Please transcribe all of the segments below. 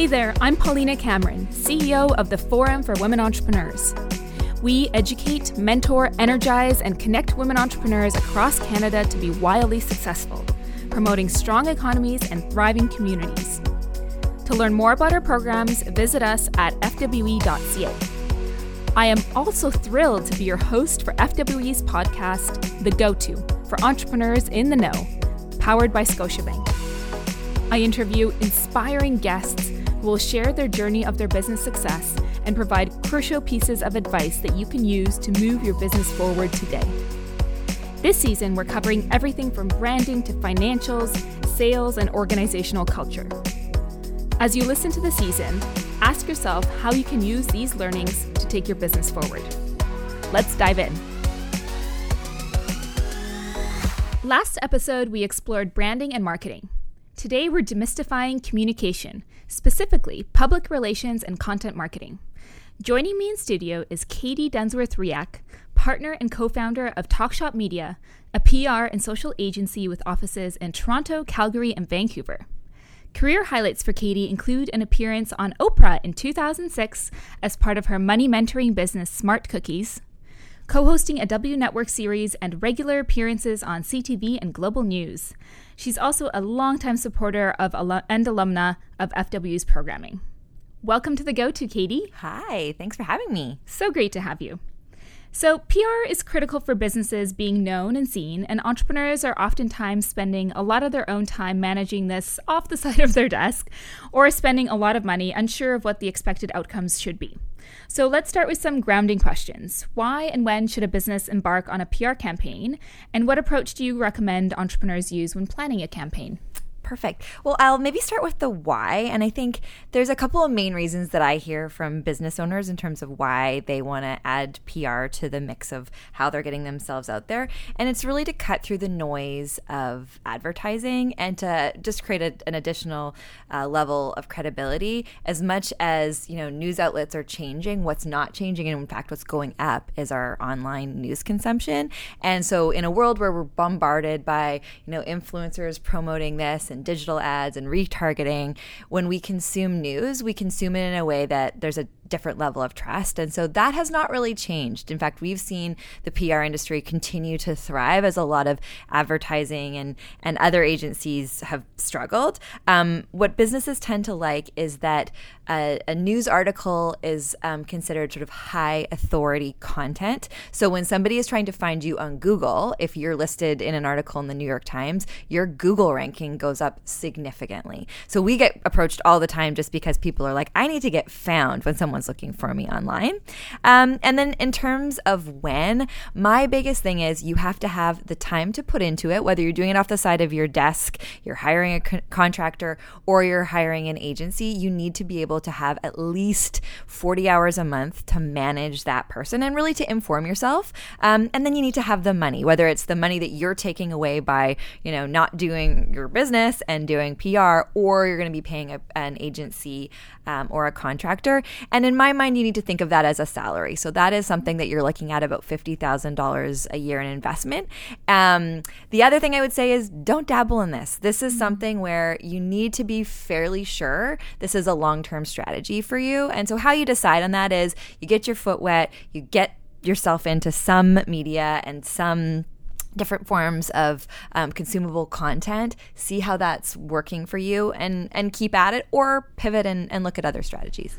Hey there, I'm Paulina Cameron, CEO of the Forum for Women Entrepreneurs. We educate, mentor, energize, and connect women entrepreneurs across Canada to be wildly successful, promoting strong economies and thriving communities. To learn more about our programs, visit us at fwe.ca. I am also thrilled to be your host for FWE's podcast, The Go To, for entrepreneurs in the know, powered by Scotiabank. I interview inspiring guests will share their journey of their business success and provide crucial pieces of advice that you can use to move your business forward today. This season, we're covering everything from branding to financials, sales, and organizational culture. As you listen to the season, ask yourself how you can use these learnings to take your business forward. Let's dive in. Last episode, we explored branding and marketing. Today, we're demystifying communication, specifically public relations and content marketing. Joining me in studio is Katie Dunsworth Reiach, partner and co founder of Talkshop Media, a PR and social agency with offices in Toronto, Calgary, and Vancouver. Career highlights for Katie include an appearance on Oprah in 2006 as part of her money mentoring business Smart Cookies, co hosting a W Network series, and regular appearances on CTV and Global News. She's also a longtime supporter of and alumna of FW's programming. Welcome to the Go To, Katie. Hi, thanks for having me. So great to have you. So, PR is critical for businesses being known and seen, and entrepreneurs are oftentimes spending a lot of their own time managing this off the side of their desk or spending a lot of money unsure of what the expected outcomes should be. So, let's start with some grounding questions. Why and when should a business embark on a PR campaign? And what approach do you recommend entrepreneurs use when planning a campaign? Perfect. Well, I'll maybe start with the why. And I think there's a couple of main reasons that I hear from business owners in terms of why they want to add PR to the mix of how they're getting themselves out there. And it's really to cut through the noise of advertising and to just create a, an additional uh, level of credibility. As much as, you know, news outlets are changing, what's not changing, and in fact, what's going up is our online news consumption. And so, in a world where we're bombarded by, you know, influencers promoting this and and digital ads and retargeting, when we consume news, we consume it in a way that there's a different level of trust. And so that has not really changed. In fact, we've seen the PR industry continue to thrive as a lot of advertising and, and other agencies have struggled. Um, what businesses tend to like is that a, a news article is um, considered sort of high authority content. So when somebody is trying to find you on Google, if you're listed in an article in the New York Times, your Google ranking goes up significantly. So we get approached all the time just because people are like, I need to get found when someone someone's looking for me online. Um, and then in terms of when, my biggest thing is you have to have the time to put into it, whether you're doing it off the side of your desk, you're hiring a co- contractor, or you're hiring an agency, you need to be able to have at least 40 hours a month to manage that person and really to inform yourself. Um, and then you need to have the money, whether it's the money that you're taking away by, you know, not doing your business and doing PR, or you're going to be paying a, an agency um, or a contractor. And in my mind, you need to think of that as a salary. So that is something that you're looking at about $50,000 a year in investment. Um, the other thing I would say is don't dabble in this. This is mm-hmm. something where you need to be fairly sure this is a long term strategy for you. And so, how you decide on that is you get your foot wet, you get yourself into some media and some different forms of um, consumable content see how that's working for you and and keep at it or pivot and, and look at other strategies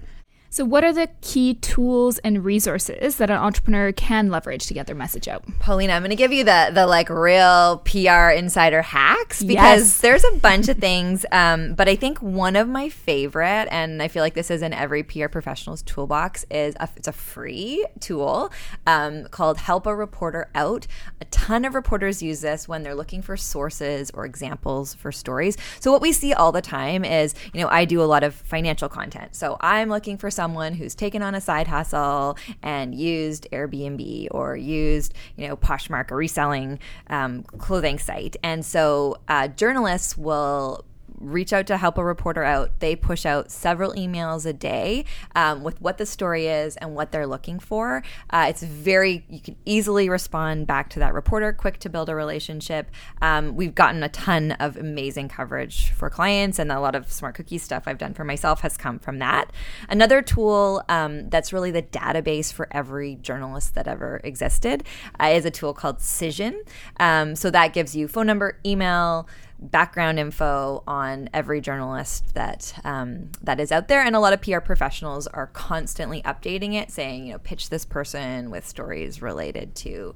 so, what are the key tools and resources that an entrepreneur can leverage to get their message out? Paulina, I'm going to give you the the like real PR insider hacks because yes. there's a bunch of things. Um, but I think one of my favorite, and I feel like this is in every PR professional's toolbox, is a, it's a free tool um, called Help a Reporter Out. A ton of reporters use this when they're looking for sources or examples for stories. So what we see all the time is, you know, I do a lot of financial content, so I'm looking for someone who's taken on a side hustle and used Airbnb or used, you know, Poshmark, a reselling um, clothing site. And so uh, journalists will reach out to help a reporter out. They push out several emails a day um, with what the story is and what they're looking for. Uh, it's very, you can easily respond back to that reporter, quick to build a relationship. Um, we've gotten a ton of amazing coverage for clients, and a lot of smart cookie stuff I've done for myself has come from that. Another tool um, that's really the database for every journalist that ever existed uh, is a tool called Cision. Um, so that gives you phone number, email, background info on every journalist that um, that is out there, and a lot of PR professionals are constantly updating it, saying, you know, pitch this person with stories related to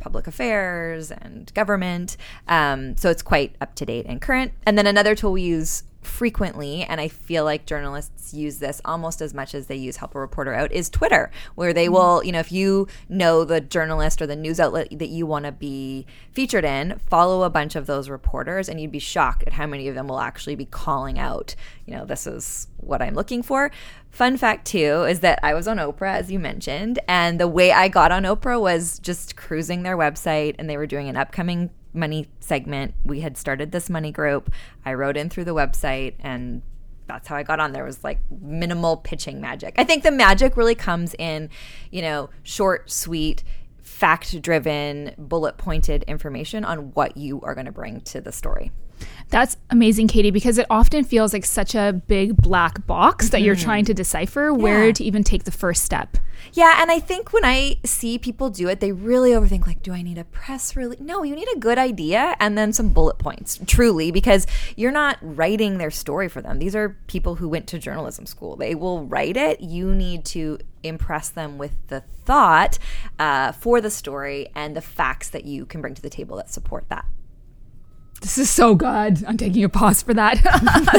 public affairs and government. Um, so it's quite up to date and current. And then another tool we use frequently, and I feel like journalists use this almost as much as they use Help a Reporter Out, is Twitter, where they mm-hmm. will, you know, if you know the journalist or the news outlet that you want to be featured in, follow a bunch of those reporters, and you'd be shocked at how many of them will actually be calling out, you know, this is what I'm looking for. Fun fact, too, is that I was on Oprah, as you mentioned, and the way I got on Oprah was just cruising their website, and they were doing an upcoming money segment. We had started this money group. I wrote in through the website and that's how I got on there was like minimal pitching magic. I think the magic really comes in, you know, short, sweet, fact driven, bullet pointed information on what you are going to bring to the story. That's amazing, Katie, because it often feels like such a big black box that mm-hmm. you're trying to decipher yeah. where to even take the first step. Yeah, and I think when I see people do it, they really overthink like, do I need a press release? No, you need a good idea and then some bullet points, truly, because you're not writing their story for them. These are people who went to journalism school. They will write it. You need to impress them with the thought uh, for the story and the facts that you can bring to the table that support that. This is so good. I'm taking a pause for that.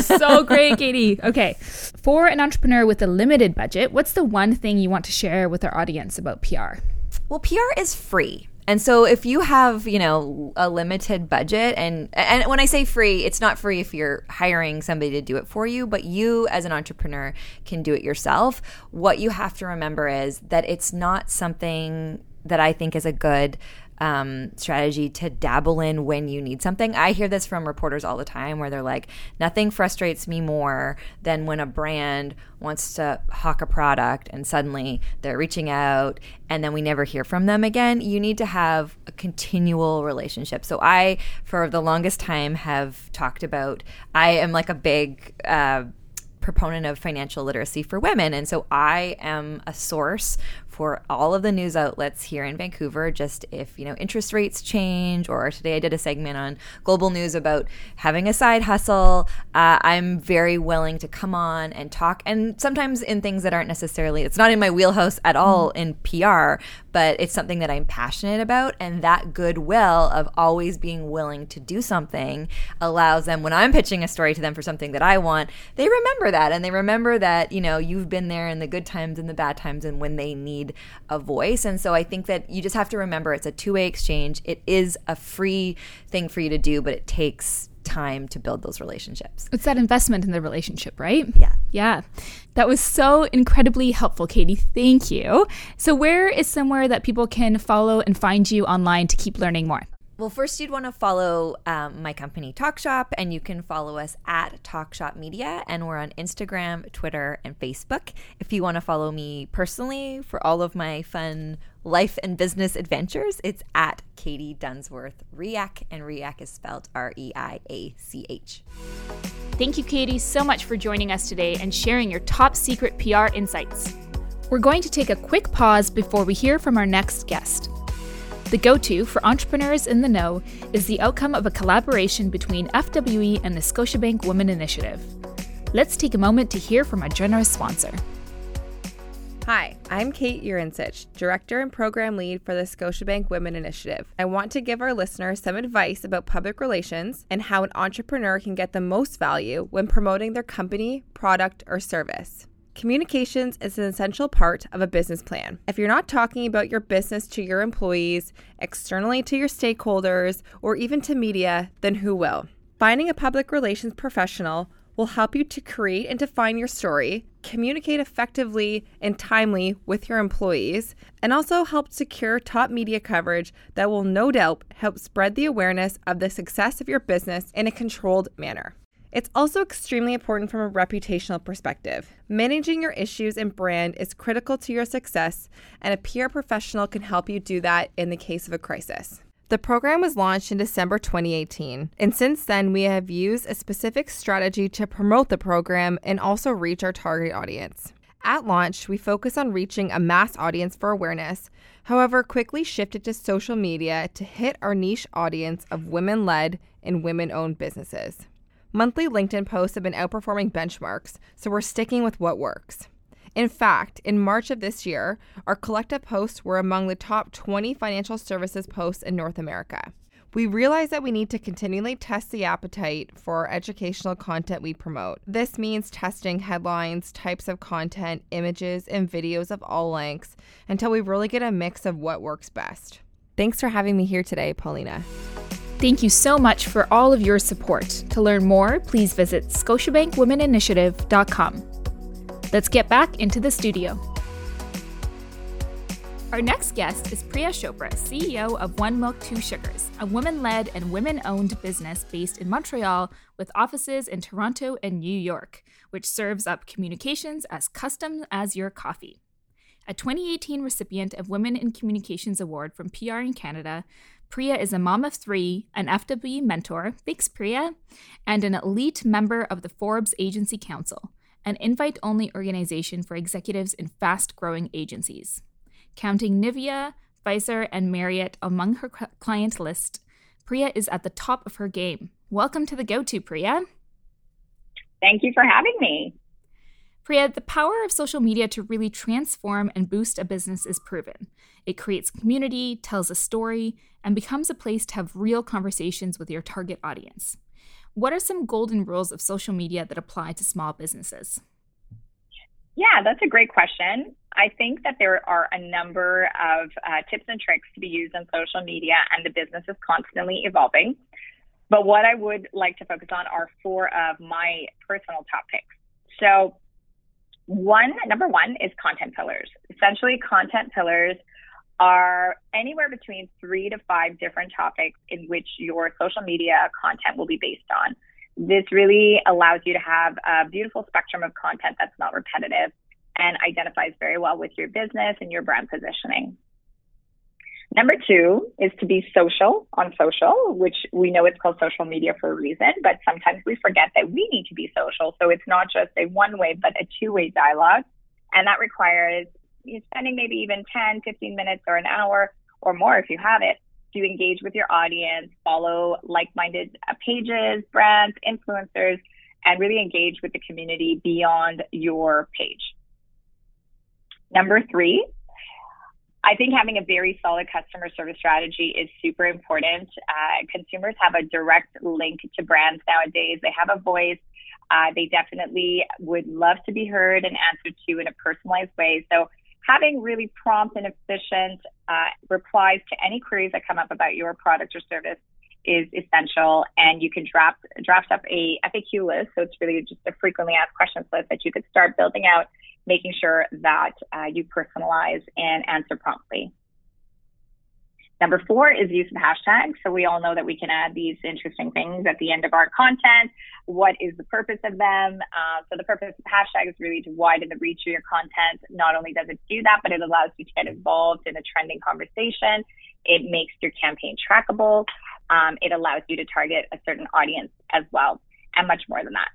so great, Katie. Okay. For an entrepreneur with a limited budget, what's the one thing you want to share with our audience about PR? Well, PR is free. And so if you have, you know, a limited budget and and when I say free, it's not free if you're hiring somebody to do it for you, but you as an entrepreneur can do it yourself. What you have to remember is that it's not something that I think is a good um, strategy to dabble in when you need something. I hear this from reporters all the time where they're like, nothing frustrates me more than when a brand wants to hawk a product and suddenly they're reaching out and then we never hear from them again. You need to have a continual relationship. So I, for the longest time, have talked about, I am like a big, uh, proponent of financial literacy for women. And so I am a source for all of the news outlets here in Vancouver. Just if, you know, interest rates change, or today I did a segment on global news about having a side hustle. Uh, I'm very willing to come on and talk, and sometimes in things that aren't necessarily, it's not in my wheelhouse at all mm. in PR, but it's something that I'm passionate about. And that goodwill of always being willing to do something allows them, when I'm pitching a story to them for something that I want, they remember that. And they remember that, you know, you've been there in the good times and the bad times and when they need need a voice. And so I think that you just have to remember it's a two way exchange. It is a free thing for you to do, but it takes time to build those relationships. It's that investment in the relationship, right? Yeah. Yeah. That was so incredibly helpful, Katie. Thank you. So, where is somewhere that people can follow and find you online to keep learning more? Well, first, you'd want to follow um, my company, TalkShop, and you can follow us at TalkShop Media. And we're on Instagram, Twitter, and Facebook. If you want to follow me personally for all of my fun life and business adventures, it's at Katie Dunsworth Reiach, and Reiach is spelled R E I A C H. Thank you, Katie, so much for joining us today and sharing your top secret PR insights. We're going to take a quick pause before we hear from our next guest. The go to for entrepreneurs in the know is the outcome of a collaboration between FWE and the Scotiabank Women Initiative. Let's take a moment to hear from our generous sponsor. Hi, I'm Kate Urinsich, Director and Program Lead for the Scotiabank Women Initiative. I want to give our listeners some advice about public relations and how an entrepreneur can get the most value when promoting their company, product, or service. Communications is an essential part of a business plan. If you're not talking about your business to your employees, externally to your stakeholders, or even to media, then who will? Finding a public relations professional will help you to create and define your story, communicate effectively and timely with your employees, and also help secure top media coverage that will no doubt help spread the awareness of the success of your business in a controlled manner. It's also extremely important from a reputational perspective. Managing your issues and brand is critical to your success, and a PR professional can help you do that in the case of a crisis. The program was launched in December 2018, and since then, we have used a specific strategy to promote the program and also reach our target audience. At launch, we focus on reaching a mass audience for awareness, however, quickly shifted to social media to hit our niche audience of women led and women owned businesses. Monthly LinkedIn posts have been outperforming benchmarks, so we're sticking with what works. In fact, in March of this year, our collective posts were among the top 20 financial services posts in North America. We realize that we need to continually test the appetite for educational content we promote. This means testing headlines, types of content, images, and videos of all lengths until we really get a mix of what works best. Thanks for having me here today, Paulina. Thank you so much for all of your support. To learn more, please visit scotiabankwomeninitiative.com. Let's get back into the studio. Our next guest is Priya Chopra, CEO of One Milk Two Sugars, a women led and women owned business based in Montreal with offices in Toronto and New York, which serves up communications as custom as your coffee. A 2018 recipient of Women in Communications Award from PR in Canada, Priya is a mom of three, an FW mentor, thanks Priya, and an elite member of the Forbes Agency Council, an invite only organization for executives in fast growing agencies. Counting Nivea, Pfizer, and Marriott among her client list, Priya is at the top of her game. Welcome to the Go To, Priya. Thank you for having me. Priya, the power of social media to really transform and boost a business is proven. It creates community, tells a story, and becomes a place to have real conversations with your target audience. What are some golden rules of social media that apply to small businesses? Yeah, that's a great question. I think that there are a number of uh, tips and tricks to be used on social media, and the business is constantly evolving. But what I would like to focus on are four of my personal top picks. So, one, number one is content pillars. Essentially, content pillars are anywhere between three to five different topics in which your social media content will be based on. This really allows you to have a beautiful spectrum of content that's not repetitive and identifies very well with your business and your brand positioning. Number two is to be social on social, which we know it's called social media for a reason, but sometimes we forget that we need to be social. So it's not just a one way, but a two way dialogue. And that requires you spending maybe even 10, 15 minutes or an hour or more if you have it to engage with your audience, follow like minded pages, brands, influencers, and really engage with the community beyond your page. Number three, I think having a very solid customer service strategy is super important. Uh, consumers have a direct link to brands nowadays. They have a voice. Uh, they definitely would love to be heard and answered to in a personalized way. So having really prompt and efficient uh, replies to any queries that come up about your product or service is essential. And you can draft draft up a FAQ list. So it's really just a frequently asked questions list that you could start building out, making sure that uh, you personalize and answer promptly. Number four is use of hashtags. So we all know that we can add these interesting things at the end of our content. What is the purpose of them? Uh, so the purpose of hashtags is really to widen the reach of your content. Not only does it do that, but it allows you to get involved in a trending conversation. It makes your campaign trackable. Um, it allows you to target a certain audience as well, and much more than that.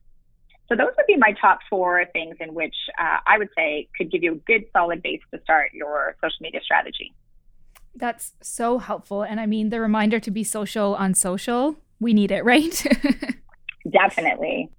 So those would be my top four things in which uh, I would say could give you a good solid base to start your social media strategy. That's so helpful. And I mean, the reminder to be social on social, we need it, right? Definitely.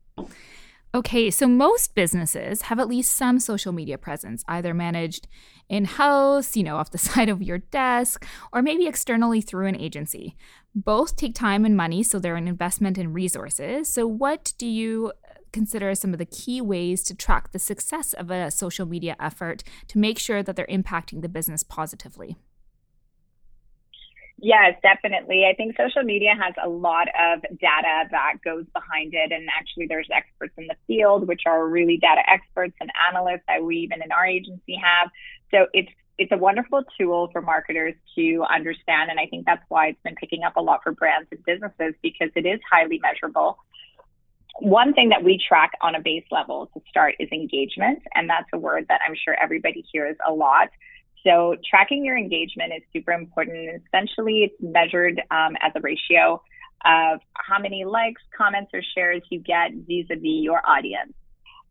Okay, so most businesses have at least some social media presence, either managed in house, you know, off the side of your desk, or maybe externally through an agency. Both take time and money, so they're an investment in resources. So, what do you consider some of the key ways to track the success of a social media effort to make sure that they're impacting the business positively? Yes, definitely. I think social media has a lot of data that goes behind it. And actually, there's experts in the field, which are really data experts and analysts that we even in our agency have. So it's it's a wonderful tool for marketers to understand. And I think that's why it's been picking up a lot for brands and businesses because it is highly measurable. One thing that we track on a base level to start is engagement, and that's a word that I'm sure everybody hears a lot. So tracking your engagement is super important. Essentially, it's measured um, as a ratio of how many likes, comments, or shares you get vis-a-vis your audience.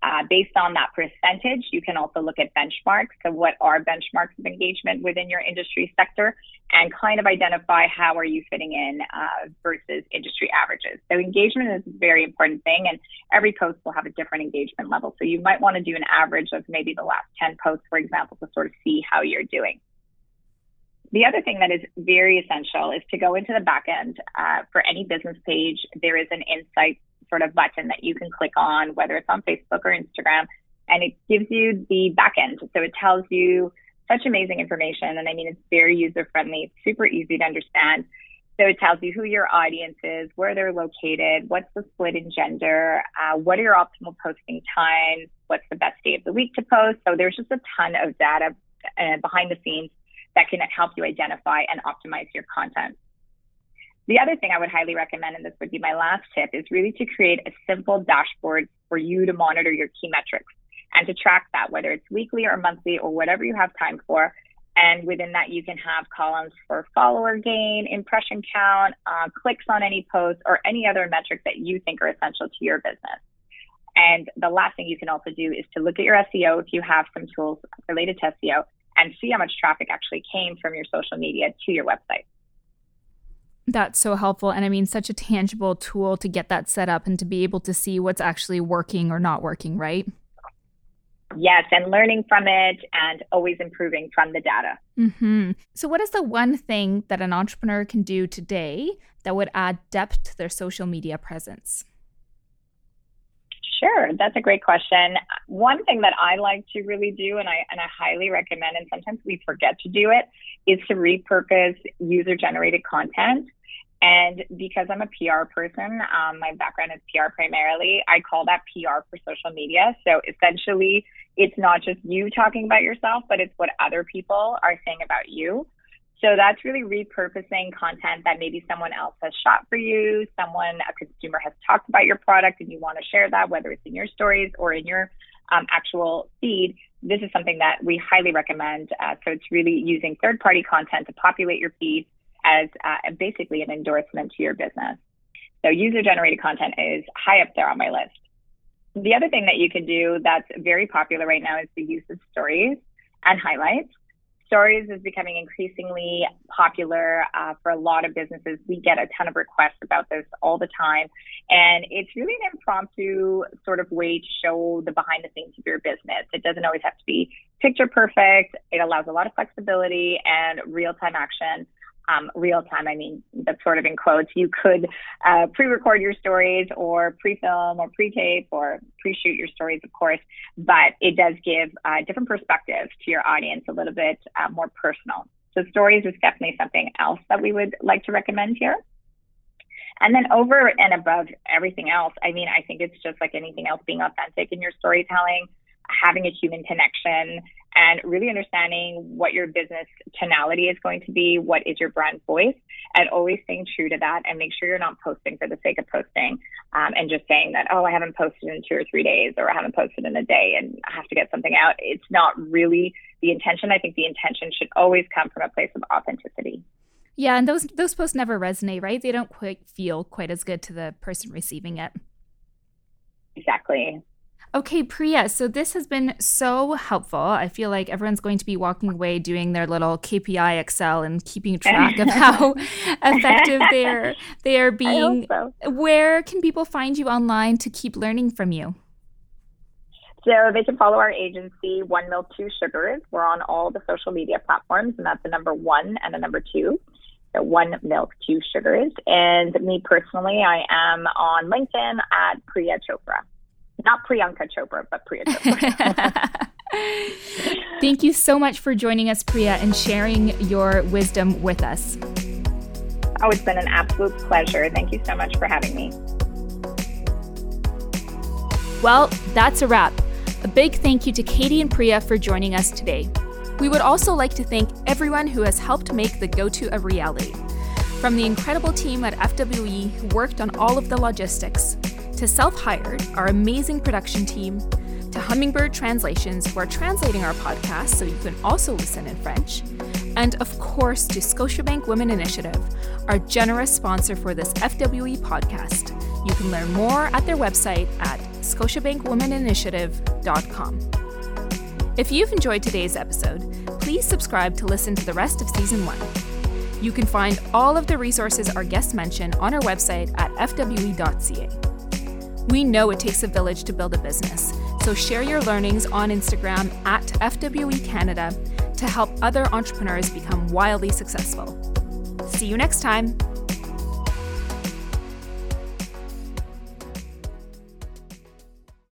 Uh, based on that percentage, you can also look at benchmarks. So what are benchmarks of engagement within your industry sector and kind of identify how are you fitting in uh, versus industry averages. So engagement is a very important thing and every post will have a different engagement level. So you might want to do an average of maybe the last 10 posts, for example, to sort of see how you're doing. The other thing that is very essential is to go into the back end. Uh, for any business page, there is an insight sort of button that you can click on, whether it's on Facebook or Instagram, and it gives you the back end. So it tells you such amazing information. And I mean, it's very user friendly, it's super easy to understand. So it tells you who your audience is, where they're located, what's the split in gender, uh, what are your optimal posting times, what's the best day of the week to post. So there's just a ton of data uh, behind the scenes that can help you identify and optimize your content. The other thing I would highly recommend, and this would be my last tip, is really to create a simple dashboard for you to monitor your key metrics and to track that, whether it's weekly or monthly or whatever you have time for. And within that, you can have columns for follower gain, impression count, uh, clicks on any post, or any other metric that you think are essential to your business. And the last thing you can also do is to look at your SEO if you have some tools related to SEO and see how much traffic actually came from your social media to your website. That's so helpful. And I mean, such a tangible tool to get that set up and to be able to see what's actually working or not working, right? Yes, and learning from it and always improving from the data. Mm-hmm. So, what is the one thing that an entrepreneur can do today that would add depth to their social media presence? Sure, that's a great question. One thing that I like to really do, and I and I highly recommend, and sometimes we forget to do it, is to repurpose user generated content and because I'm a PR person, um, my background is PR primarily, I call that PR for social media. So essentially, it's not just you talking about yourself, but it's what other people are saying about you. So that's really repurposing content that maybe someone else has shot for you, someone, a consumer has talked about your product and you want to share that, whether it's in your stories or in your um, actual feed. This is something that we highly recommend. Uh, so it's really using third party content to populate your feed as uh, basically an endorsement to your business. So user generated content is high up there on my list. The other thing that you can do that's very popular right now is the use of stories and highlights. Stories is becoming increasingly popular uh, for a lot of businesses. We get a ton of requests about this all the time. And it's really an impromptu sort of way to show the behind the scenes of your business. It doesn't always have to be picture perfect. It allows a lot of flexibility and real time action um, real time. I mean, that's sort of in quotes. You could uh, pre record your stories or pre film or pre tape or pre shoot your stories, of course, but it does give uh, different perspectives to your audience, a little bit uh, more personal. So, stories is definitely something else that we would like to recommend here. And then over and above everything else, I mean, I think it's just like anything else being authentic in your storytelling, having a human connection, and really understanding what your business tonality is going to be, what is your brand voice, and always staying true to that and make sure you're not posting for the sake of posting um, and just saying that, oh, I haven't posted in two or three days or I haven't posted in a day and I have to get something out. It's not really the intention. I think the intention should always come from a place of authenticity. Yeah, and those those posts never resonate, right? They don't quite feel quite as good to the person receiving it. Exactly. Okay, Priya, so this has been so helpful. I feel like everyone's going to be walking away doing their little KPI Excel and keeping track of how effective they're they are being. So. Where can people find you online to keep learning from you? So they can follow our agency, One Milk Two Sugars. We're on all the social media platforms, and that's the number one and the number two. So one milk, two sugars. And me personally, I am on LinkedIn at Priya Chopra. Not Priyanka Chopra, but Priya Chopra. Thank you so much for joining us, Priya, and sharing your wisdom with us. Oh, it's been an absolute pleasure. Thank you so much for having me. Well, that's a wrap. A big thank you to Katie and Priya for joining us today. We would also like to thank everyone who has helped make the go to a reality. From the incredible team at FWE who worked on all of the logistics, To Self Hired, our amazing production team, to Hummingbird Translations, who are translating our podcast so you can also listen in French, and of course to Scotiabank Women Initiative, our generous sponsor for this FWE podcast. You can learn more at their website at scotiabankwomeninitiative.com. If you've enjoyed today's episode, please subscribe to listen to the rest of season one. You can find all of the resources our guests mention on our website at fwe.ca. We know it takes a village to build a business, so share your learnings on Instagram at FWE Canada to help other entrepreneurs become wildly successful. See you next time.